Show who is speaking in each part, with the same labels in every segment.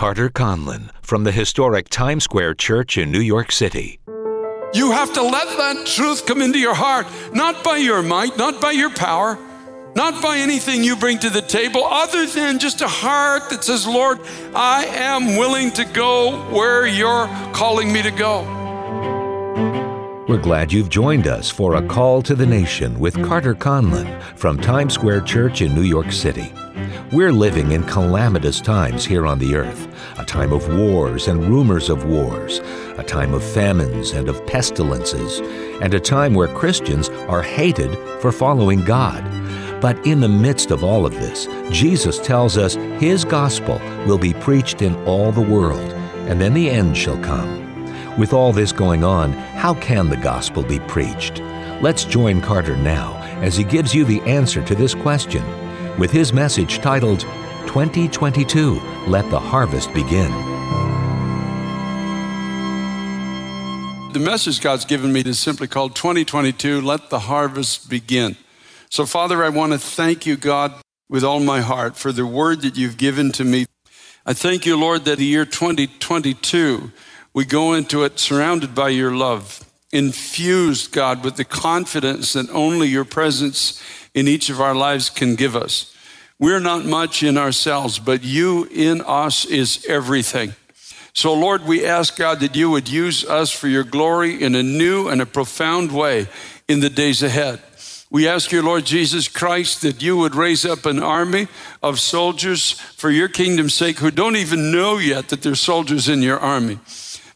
Speaker 1: Carter Conlon from the historic Times Square Church in New York City.
Speaker 2: You have to let that truth come into your heart, not by your might, not by your power, not by anything you bring to the table, other than just a heart that says, Lord, I am willing to go where you're calling me to go.
Speaker 1: We're glad you've joined us for a call to the nation with Carter Conlon from Times Square Church in New York City. We're living in calamitous times here on the earth, a time of wars and rumors of wars, a time of famines and of pestilences, and a time where Christians are hated for following God. But in the midst of all of this, Jesus tells us His gospel will be preached in all the world, and then the end shall come. With all this going on, how can the gospel be preached? Let's join Carter now as he gives you the answer to this question with his message titled 2022 Let the Harvest Begin.
Speaker 2: The message God's given me is simply called 2022 Let the Harvest Begin. So, Father, I want to thank you, God, with all my heart for the word that you've given to me. I thank you, Lord, that the year 2022, we go into it surrounded by your love, infused, God, with the confidence that only your presence in each of our lives can give us. We're not much in ourselves, but you in us is everything. So, Lord, we ask God that you would use us for your glory in a new and a profound way in the days ahead. We ask you, Lord Jesus Christ, that you would raise up an army of soldiers for your kingdom's sake who don't even know yet that they're soldiers in your army.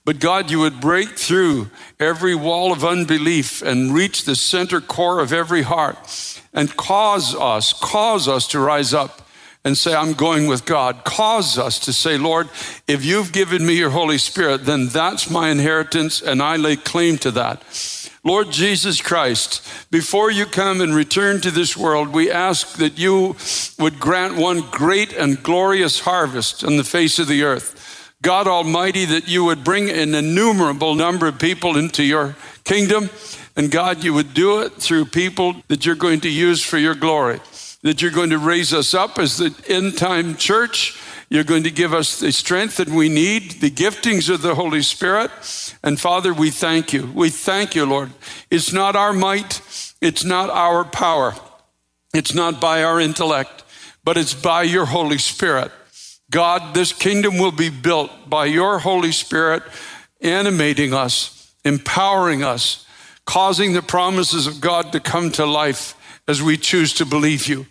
Speaker 2: But God, you would break through every wall of unbelief and reach the center core of every heart and cause us, cause us to rise up and say, I'm going with God. Cause us to say, Lord, if you've given me your Holy Spirit, then that's my inheritance and I lay claim to that. Lord Jesus Christ, before you come and return to this world, we ask that you would grant one great and glorious harvest on the face of the earth. God Almighty, that you would bring an innumerable number of people into your kingdom. And God, you would do it through people that you're going to use for your glory, that you're going to raise us up as the end time church you're going to give us the strength that we need, the giftings of the Holy Spirit. And Father, we thank you. We thank you, Lord. It's not our might, it's not our power, it's not by our intellect, but it's by your Holy Spirit. God, this kingdom will be built by your Holy Spirit animating us, empowering us, causing the promises of God to come to life as we choose to believe you.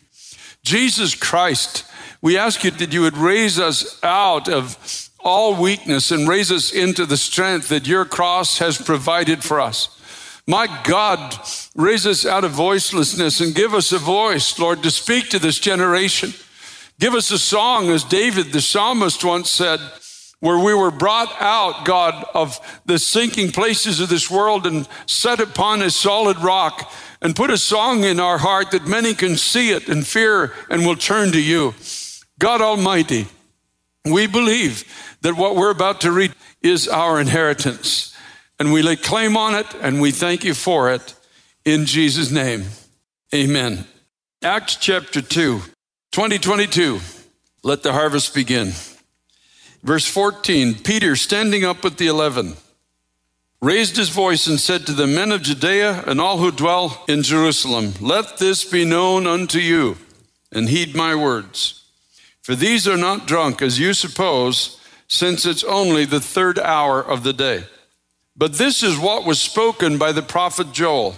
Speaker 2: Jesus Christ we ask you that you would raise us out of all weakness and raise us into the strength that your cross has provided for us. My God, raise us out of voicelessness and give us a voice, Lord, to speak to this generation. Give us a song, as David the psalmist once said, where we were brought out, God, of the sinking places of this world and set upon a solid rock and put a song in our heart that many can see it and fear and will turn to you. God Almighty, we believe that what we're about to read is our inheritance. And we lay claim on it and we thank you for it in Jesus' name. Amen. Acts chapter 2, 2022. Let the harvest begin. Verse 14 Peter, standing up with the eleven, raised his voice and said to the men of Judea and all who dwell in Jerusalem, Let this be known unto you, and heed my words. For these are not drunk as you suppose, since it's only the third hour of the day. But this is what was spoken by the prophet Joel.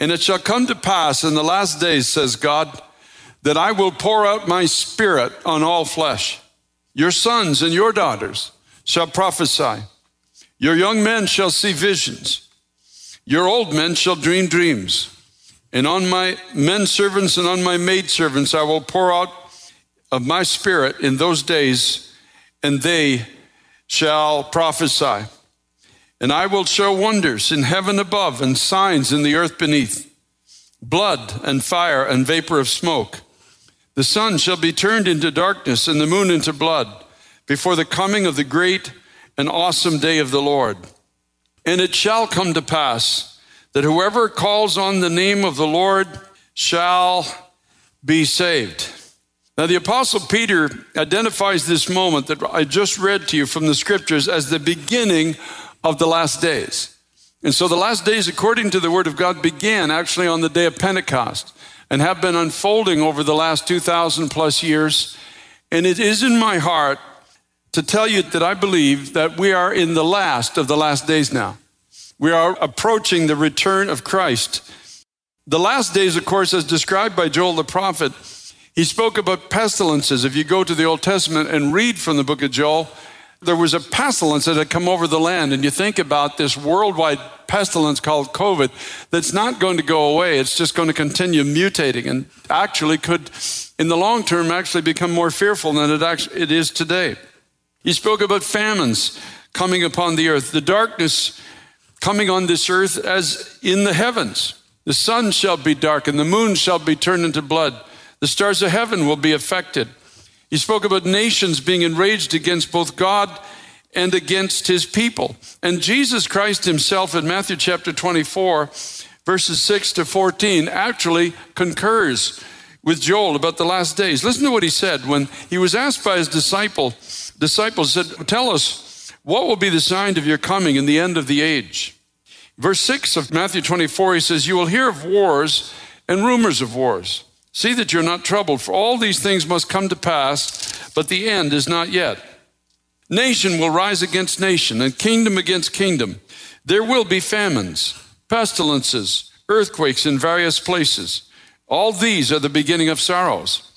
Speaker 2: And it shall come to pass in the last days, says God, that I will pour out my spirit on all flesh. Your sons and your daughters shall prophesy. Your young men shall see visions. Your old men shall dream dreams. And on my men servants and on my maid servants I will pour out of my spirit in those days, and they shall prophesy. And I will show wonders in heaven above and signs in the earth beneath blood and fire and vapor of smoke. The sun shall be turned into darkness and the moon into blood before the coming of the great and awesome day of the Lord. And it shall come to pass that whoever calls on the name of the Lord shall be saved. Now, the Apostle Peter identifies this moment that I just read to you from the scriptures as the beginning of the last days. And so the last days, according to the Word of God, began actually on the day of Pentecost and have been unfolding over the last 2,000 plus years. And it is in my heart to tell you that I believe that we are in the last of the last days now. We are approaching the return of Christ. The last days, of course, as described by Joel the prophet, he spoke about pestilences. If you go to the Old Testament and read from the book of Joel, there was a pestilence that had come over the land. And you think about this worldwide pestilence called COVID that's not going to go away. It's just going to continue mutating and actually could, in the long term, actually become more fearful than it, actually, it is today. He spoke about famines coming upon the earth, the darkness coming on this earth as in the heavens. The sun shall be dark and the moon shall be turned into blood. The stars of heaven will be affected. He spoke about nations being enraged against both God and against his people. And Jesus Christ himself in Matthew chapter 24, verses 6 to 14, actually concurs with Joel about the last days. Listen to what he said when he was asked by his disciple, disciples said, Tell us, what will be the sign of your coming and the end of the age? Verse 6 of Matthew 24, he says, You will hear of wars and rumors of wars. See that you're not troubled, for all these things must come to pass, but the end is not yet. Nation will rise against nation, and kingdom against kingdom. There will be famines, pestilences, earthquakes in various places. All these are the beginning of sorrows.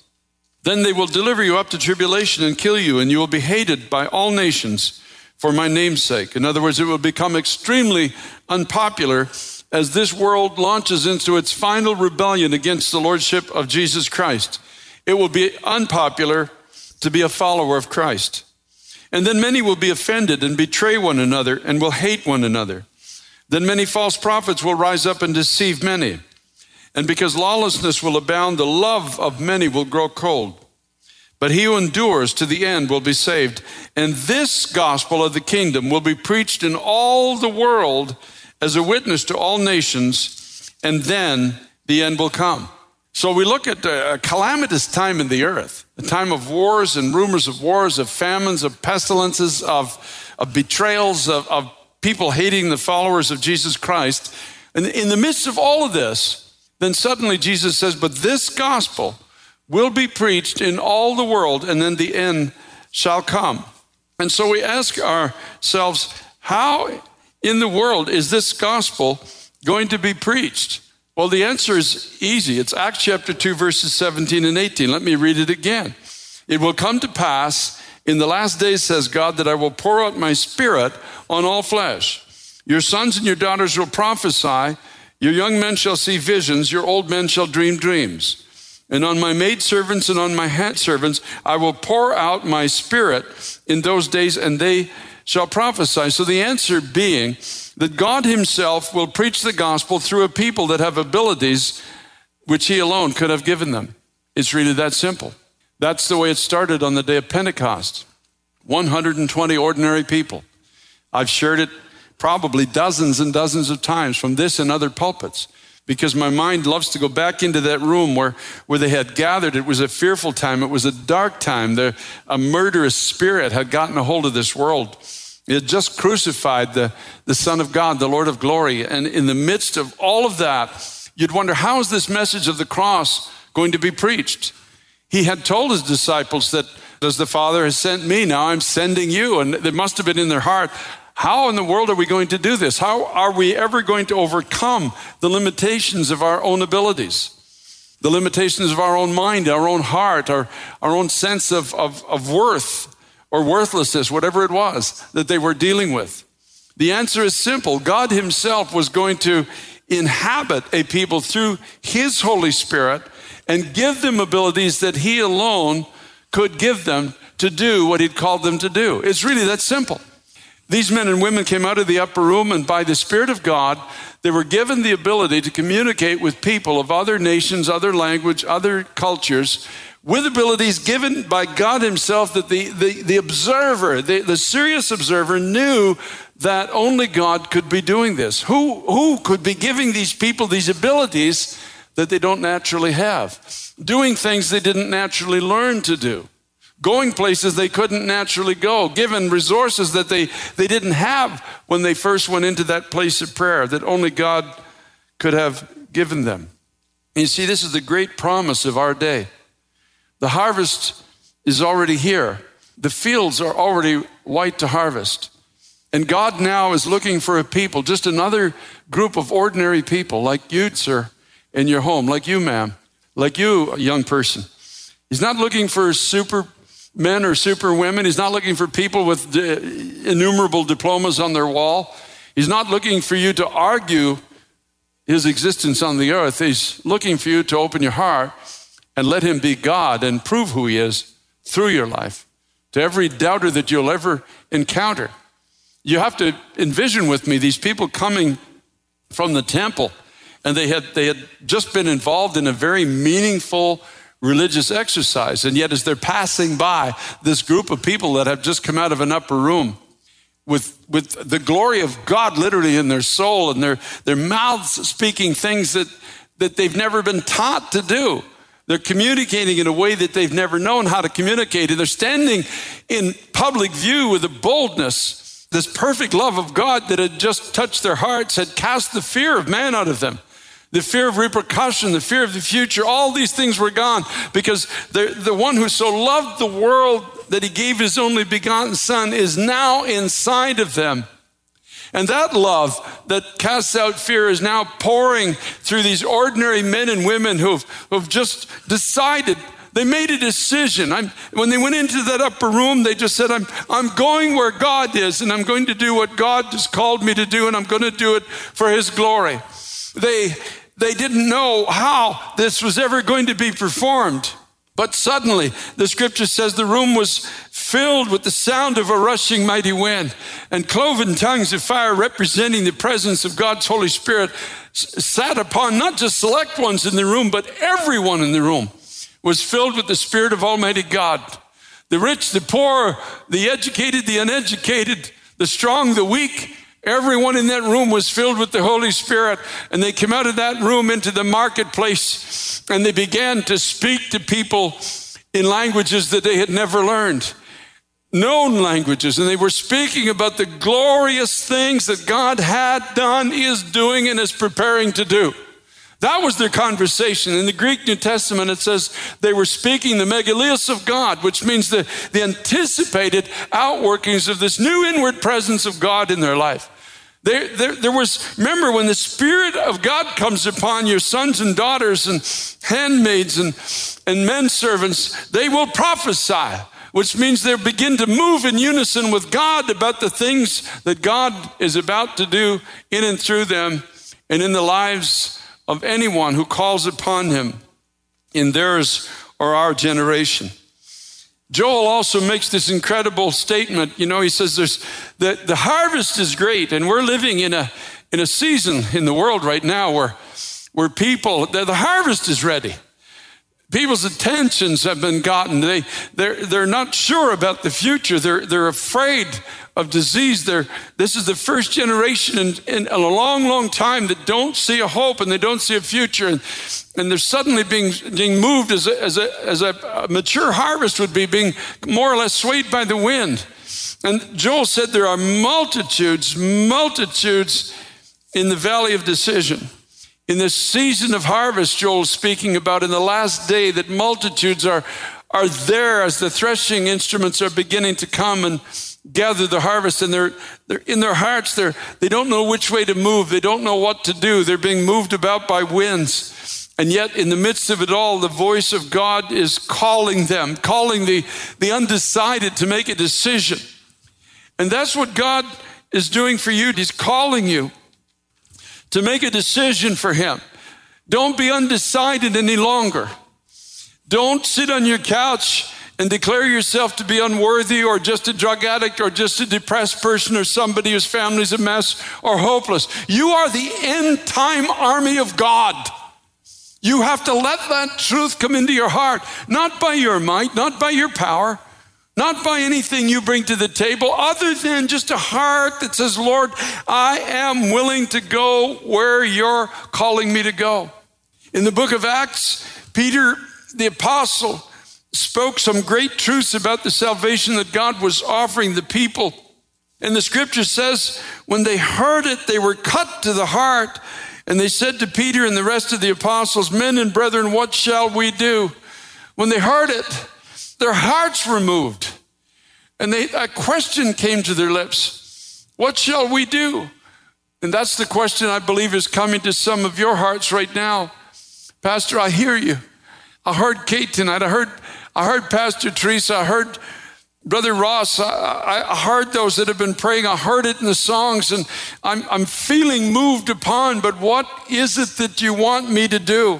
Speaker 2: Then they will deliver you up to tribulation and kill you, and you will be hated by all nations for my name's sake. In other words, it will become extremely unpopular as this world launches into its final rebellion against the lordship of Jesus Christ. It will be unpopular to be a follower of Christ. And then many will be offended and betray one another and will hate one another. Then many false prophets will rise up and deceive many. And because lawlessness will abound, the love of many will grow cold. But he who endures to the end will be saved. And this gospel of the kingdom will be preached in all the world as a witness to all nations, and then the end will come. So we look at uh, a calamitous time in the earth, a time of wars and rumors of wars, of famines, of pestilences, of, of betrayals, of, of people hating the followers of Jesus Christ. And in the midst of all of this, then suddenly Jesus says, But this gospel will be preached in all the world, and then the end shall come. And so we ask ourselves, how in the world is this gospel going to be preached? Well, the answer is easy. It's Acts chapter 2, verses 17 and 18. Let me read it again. It will come to pass in the last days, says God, that I will pour out my spirit on all flesh. Your sons and your daughters will prophesy, your young men shall see visions, your old men shall dream dreams. And on my maidservants and on my hand servants, I will pour out my spirit in those days, and they shall prophesy. So the answer being that God Himself will preach the gospel through a people that have abilities which He alone could have given them. It's really that simple. That's the way it started on the day of Pentecost 120 ordinary people. I've shared it probably dozens and dozens of times from this and other pulpits because my mind loves to go back into that room where, where they had gathered. It was a fearful time, it was a dark time. The, a murderous spirit had gotten a hold of this world. It had just crucified the, the Son of God, the Lord of glory. And in the midst of all of that, you'd wonder how is this message of the cross going to be preached? He had told his disciples that as the Father has sent me, now I'm sending you. And it must have been in their heart, how in the world are we going to do this? How are we ever going to overcome the limitations of our own abilities? The limitations of our own mind, our own heart, our, our own sense of, of, of worth or worthlessness, whatever it was that they were dealing with? The answer is simple God Himself was going to inhabit a people through His Holy Spirit and give them abilities that He alone could give them to do what He'd called them to do. It's really that simple. These men and women came out of the upper room, and by the Spirit of God, they were given the ability to communicate with people of other nations, other language, other cultures, with abilities given by God Himself that the, the, the observer, the, the serious observer, knew that only God could be doing this. Who, who could be giving these people these abilities that they don't naturally have, doing things they didn't naturally learn to do, going places they couldn't naturally go, given resources that they, they didn't have when they first went into that place of prayer that only God could have given them. You see, this is the great promise of our day. The harvest is already here. The fields are already white to harvest. And God now is looking for a people, just another group of ordinary people like you, sir, in your home, like you, ma'am, like you, young person. He's not looking for super men or super women. He's not looking for people with innumerable diplomas on their wall. He's not looking for you to argue his existence on the earth. He's looking for you to open your heart and let him be God and prove who he is through your life to every doubter that you'll ever encounter. You have to envision with me these people coming from the temple, and they had, they had just been involved in a very meaningful religious exercise. And yet, as they're passing by this group of people that have just come out of an upper room, with, with the glory of God literally in their soul and their, their mouths speaking things that, that they've never been taught to do. They're communicating in a way that they've never known how to communicate. And they're standing in public view with a boldness. This perfect love of God that had just touched their hearts had cast the fear of man out of them. The fear of repercussion, the fear of the future, all these things were gone because the, the one who so loved the world that he gave his only begotten son is now inside of them. And that love that casts out fear is now pouring through these ordinary men and women who've, who've just decided, they made a decision. I'm, when they went into that upper room, they just said, I'm, I'm going where God is, and I'm going to do what God has called me to do, and I'm going to do it for His glory. They, they didn't know how this was ever going to be performed. But suddenly, the scripture says the room was filled with the sound of a rushing mighty wind and cloven tongues of fire representing the presence of God's Holy Spirit sat upon not just select ones in the room, but everyone in the room was filled with the Spirit of Almighty God. The rich, the poor, the educated, the uneducated, the strong, the weak, Everyone in that room was filled with the Holy Spirit, and they came out of that room into the marketplace and they began to speak to people in languages that they had never learned, known languages. And they were speaking about the glorious things that God had done, is doing, and is preparing to do. That was their conversation. In the Greek New Testament, it says they were speaking the megaleos of God, which means the, the anticipated outworkings of this new inward presence of God in their life. There, there, there, was, remember, when the Spirit of God comes upon your sons and daughters and handmaids and, and men servants, they will prophesy, which means they'll begin to move in unison with God about the things that God is about to do in and through them and in the lives of anyone who calls upon him in theirs or our generation. Joel also makes this incredible statement. You know, he says there's the, the harvest is great, and we're living in a in a season in the world right now where where people the, the harvest is ready. People's attentions have been gotten. They, they're, they're not sure about the future. They're, they're afraid of disease. They're, this is the first generation in, in, a long, long time that don't see a hope and they don't see a future. And, and they're suddenly being, being moved as a, as, a, as a mature harvest would be, being more or less swayed by the wind. And Joel said there are multitudes, multitudes in the valley of decision. In this season of harvest, Joel is speaking about in the last day that multitudes are, are there as the threshing instruments are beginning to come and gather the harvest and they're, they're in their hearts they're, they don't know which way to move. They don't know what to do. They're being moved about by winds. And yet in the midst of it all the voice of god is calling them calling the, the undecided to make a decision. And that's what god is doing for you. He's calling you to make a decision for him. Don't be undecided any longer. Don't sit on your couch and declare yourself to be unworthy or just a drug addict or just a depressed person or somebody whose family's a mess or hopeless. You are the end time army of God. You have to let that truth come into your heart, not by your might, not by your power, not by anything you bring to the table, other than just a heart that says, Lord, I am willing to go where you're calling me to go. In the book of Acts, Peter, the apostle, spoke some great truths about the salvation that God was offering the people. And the scripture says, when they heard it, they were cut to the heart. And they said to Peter and the rest of the apostles, Men and brethren, what shall we do? When they heard it, their hearts were moved. And they, a question came to their lips What shall we do? And that's the question I believe is coming to some of your hearts right now. Pastor, I hear you. I heard Kate tonight. I heard, I heard Pastor Teresa. I heard Brother Ross, I, I, heard those that have been praying. I heard it in the songs, and I'm, I'm feeling moved upon. But what is it that you want me to do?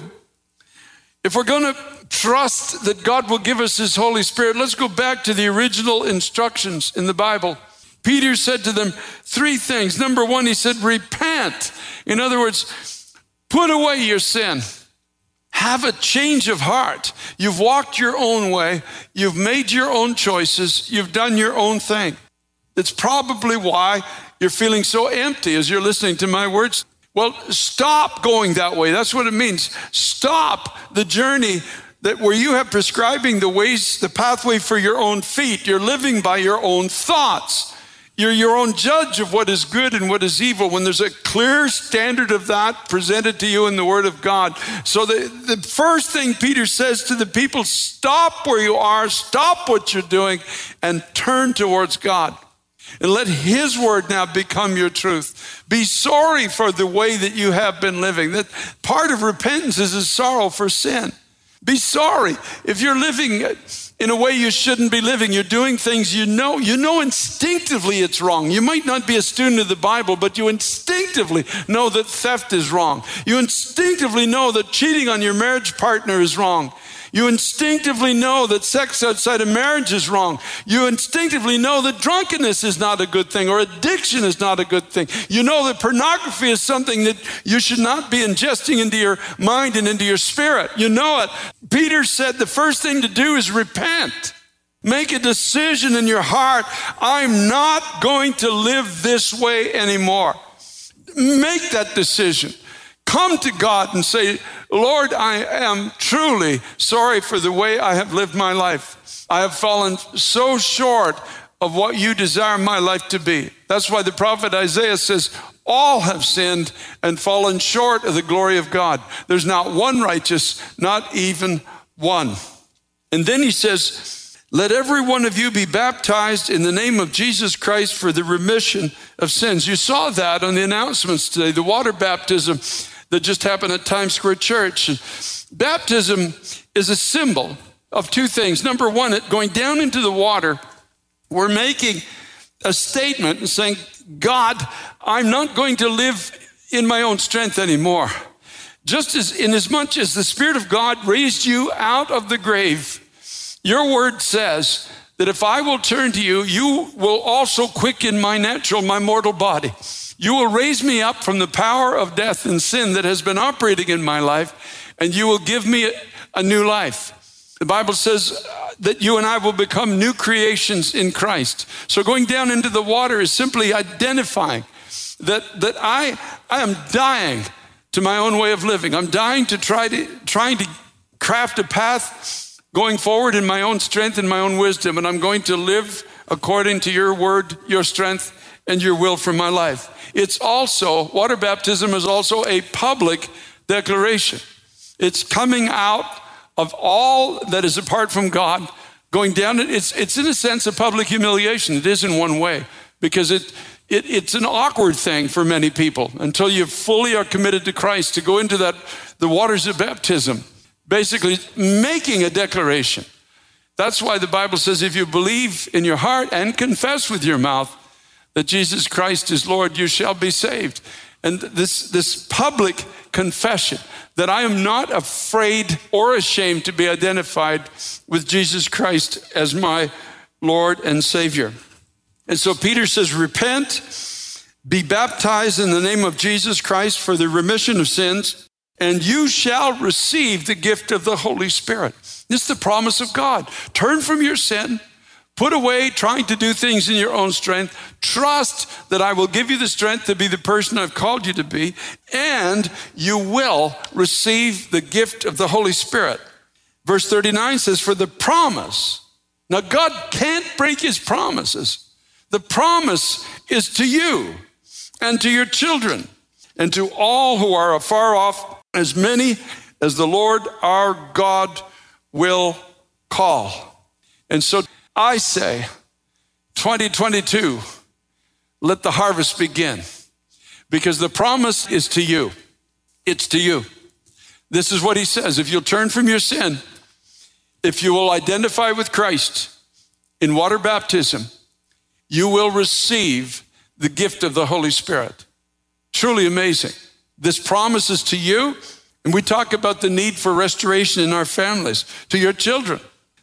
Speaker 2: If we're going to trust that God will give us His Holy Spirit, let's go back to the original instructions in the Bible. Peter said to them three things. Number one, he said, Repent. In other words, put away your sin. Have a change of heart. You've walked your own way. You've made your own choices. You've done your own thing. It's probably why you're feeling so empty as you're listening to my words. Well, stop going that way. That's what it means. Stop the journey that where you have prescribing the ways, the pathway for your own feet. You're living by your own thoughts. You're your own judge of what is good and what is evil when there's a clear standard of that presented to you in the Word of God. So, the, the first thing Peter says to the people stop where you are, stop what you're doing, and turn towards God. And let His Word now become your truth. Be sorry for the way that you have been living. That part of repentance is a sorrow for sin. Be sorry. If you're living in a way you shouldn't be living. You're doing things you know, you know instinctively it's wrong. You might not be a student of the Bible, but you instinctively know that theft is wrong. You instinctively know that cheating on your marriage partner is wrong. You instinctively know that sex outside of marriage is wrong. You instinctively know that drunkenness is not a good thing or addiction is not a good thing. You know that pornography is something that you should not be ingesting into your mind and into your spirit. You know it. Peter said the first thing to do is repent. Make a decision in your heart. I'm not going to live this way anymore. Make that decision. Come to God and say, Lord, I am truly sorry for the way I have lived my life. I have fallen so short of what you desire my life to be. That's why the prophet Isaiah says, all have sinned and fallen short of the glory of God. There's not one righteous, not even one. And then he says, Let every one of you be baptized in the name of Jesus Christ for the remission of sins. You saw that on the announcements today, the water baptism that just happened at Times Square Church. Baptism is a symbol of two things. Number one, it going down into the water, we're making a statement and saying, God, I'm not going to live in my own strength anymore. Just as in as much as the Spirit of God raised you out of the grave, your word says that if I will turn to you, you will also quicken my natural, my mortal body. You will raise me up from the power of death and sin that has been operating in my life, and you will give me a new life. The Bible says uh, that you and I will become new creations in Christ. So going down into the water is simply identifying that, that I, I am dying to my own way of living. I'm dying to try to trying to craft a path going forward in my own strength and my own wisdom, and I'm going to live according to your word, your strength, and your will for my life. It's also, water baptism is also a public declaration. It's coming out of all that is apart from God, going down. It's, it's in a sense a public humiliation. It is in one way, because it, it, it's an awkward thing for many people until you fully are committed to Christ to go into that, the waters of baptism, basically making a declaration. That's why the Bible says if you believe in your heart and confess with your mouth that Jesus Christ is Lord, you shall be saved. And this, this public confession that I am not afraid or ashamed to be identified with Jesus Christ as my Lord and Savior. And so Peter says, Repent, be baptized in the name of Jesus Christ for the remission of sins, and you shall receive the gift of the Holy Spirit. This is the promise of God. Turn from your sin Put away trying to do things in your own strength. Trust that I will give you the strength to be the person I've called you to be, and you will receive the gift of the Holy Spirit. Verse 39 says, For the promise, now God can't break his promises. The promise is to you and to your children and to all who are afar off, as many as the Lord our God will call. And so I say, 2022, let the harvest begin because the promise is to you. It's to you. This is what he says if you'll turn from your sin, if you will identify with Christ in water baptism, you will receive the gift of the Holy Spirit. Truly amazing. This promise is to you, and we talk about the need for restoration in our families, to your children.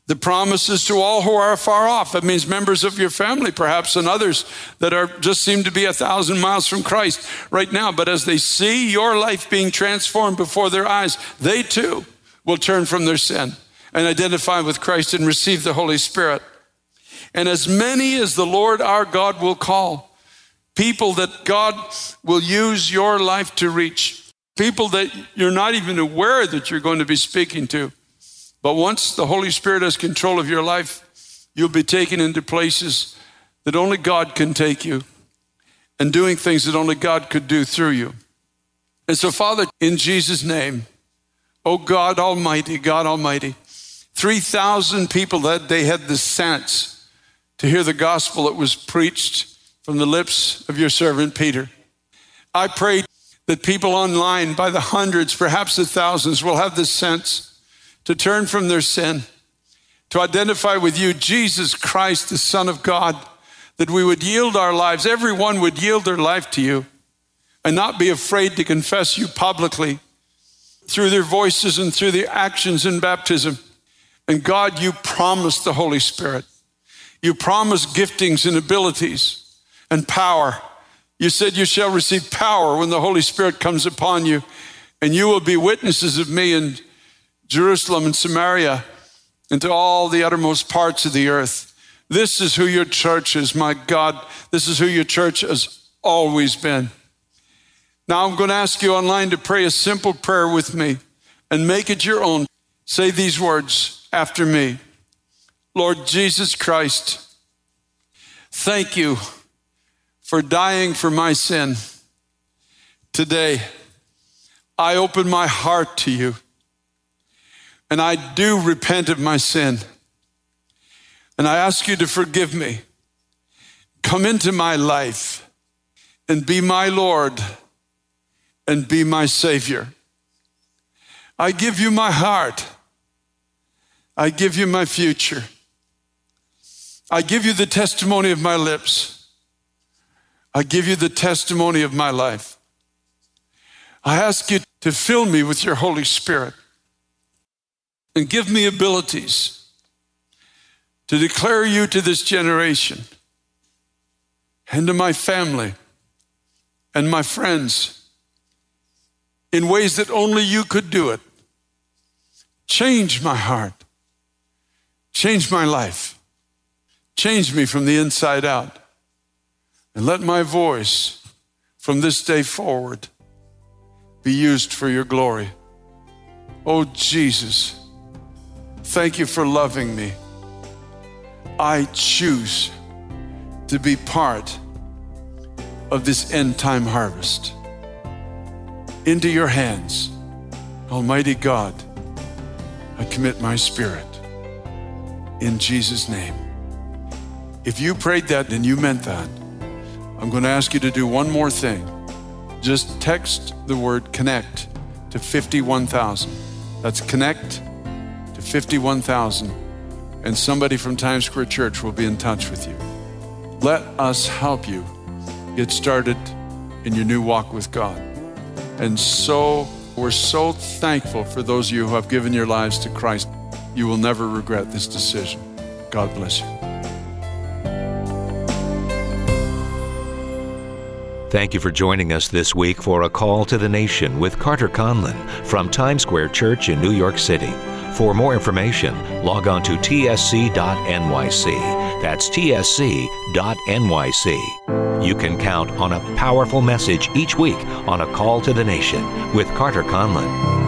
Speaker 2: The promise is to all who are far off. That means members of your family, perhaps, and others that are just seem to be a thousand miles from Christ right now. But as they see your life being transformed before their eyes, they too will turn from their sin and identify with Christ and receive the Holy Spirit. And as many as the Lord our God will call, people that God will use your life to reach, people that you're not even aware that you're going to be speaking to but once the Holy Spirit has control of your life, you'll be taken into places that only God can take you and doing things that only God could do through you. And so, Father, in Jesus' name, oh God Almighty, God Almighty, 3,000 people that day had the sense to hear the gospel that was preached from the lips of your servant Peter. I pray that people online, by the hundreds, perhaps the thousands, will have the sense to turn from their sin, to identify with you, Jesus Christ, the Son of God, that we would yield our lives, everyone would yield their life to you and not be afraid to confess you publicly through their voices and through their actions in baptism. And God, you promised the Holy Spirit. You promised giftings and abilities and power. You said you shall receive power when the Holy Spirit comes upon you, and you will be witnesses of me in Jerusalem and Samaria, and to all the uttermost parts of the earth. This is who your church is, my God. This is who your church has always been. Now I'm going to ask you online to pray a simple prayer with me and make it your own. Say these words after me Lord Jesus Christ, thank you for dying for my sin. Today, I open my heart to you and I do repent of my sin. And I ask you to forgive me. Come into my life and be my Lord and be my Savior. I give you my heart. I give you my future. I give you the testimony of my lips. I give you the testimony of my life. I ask you to fill me with your Holy Spirit and give me abilities to declare you to this generation and to my family and my friends in ways that only you could do it. Change my heart, change my life, change me from the inside out, and let my voice from this day forward be used for your glory. Oh, Jesus. Thank you for loving me. I choose to be part of this end time harvest. Into your hands, Almighty God, I commit my spirit in Jesus' name. If you prayed that and you meant that, I'm going to ask you to do one more thing. Just text the word connect to 51,000. That's connect 51,000, and somebody from Times Square Church will be in touch with you. Let us help you get started in your new walk with God. And so we're so thankful for those of you who have given your lives to Christ. You will never regret this decision. God bless you.
Speaker 1: Thank you for joining us this week for a call to the nation with Carter Conlon from Times Square Church in New York City. For more information, log on to tsc.nyc. That's tsc.nyc. You can count on a powerful message each week on A Call to the Nation with Carter Conlon.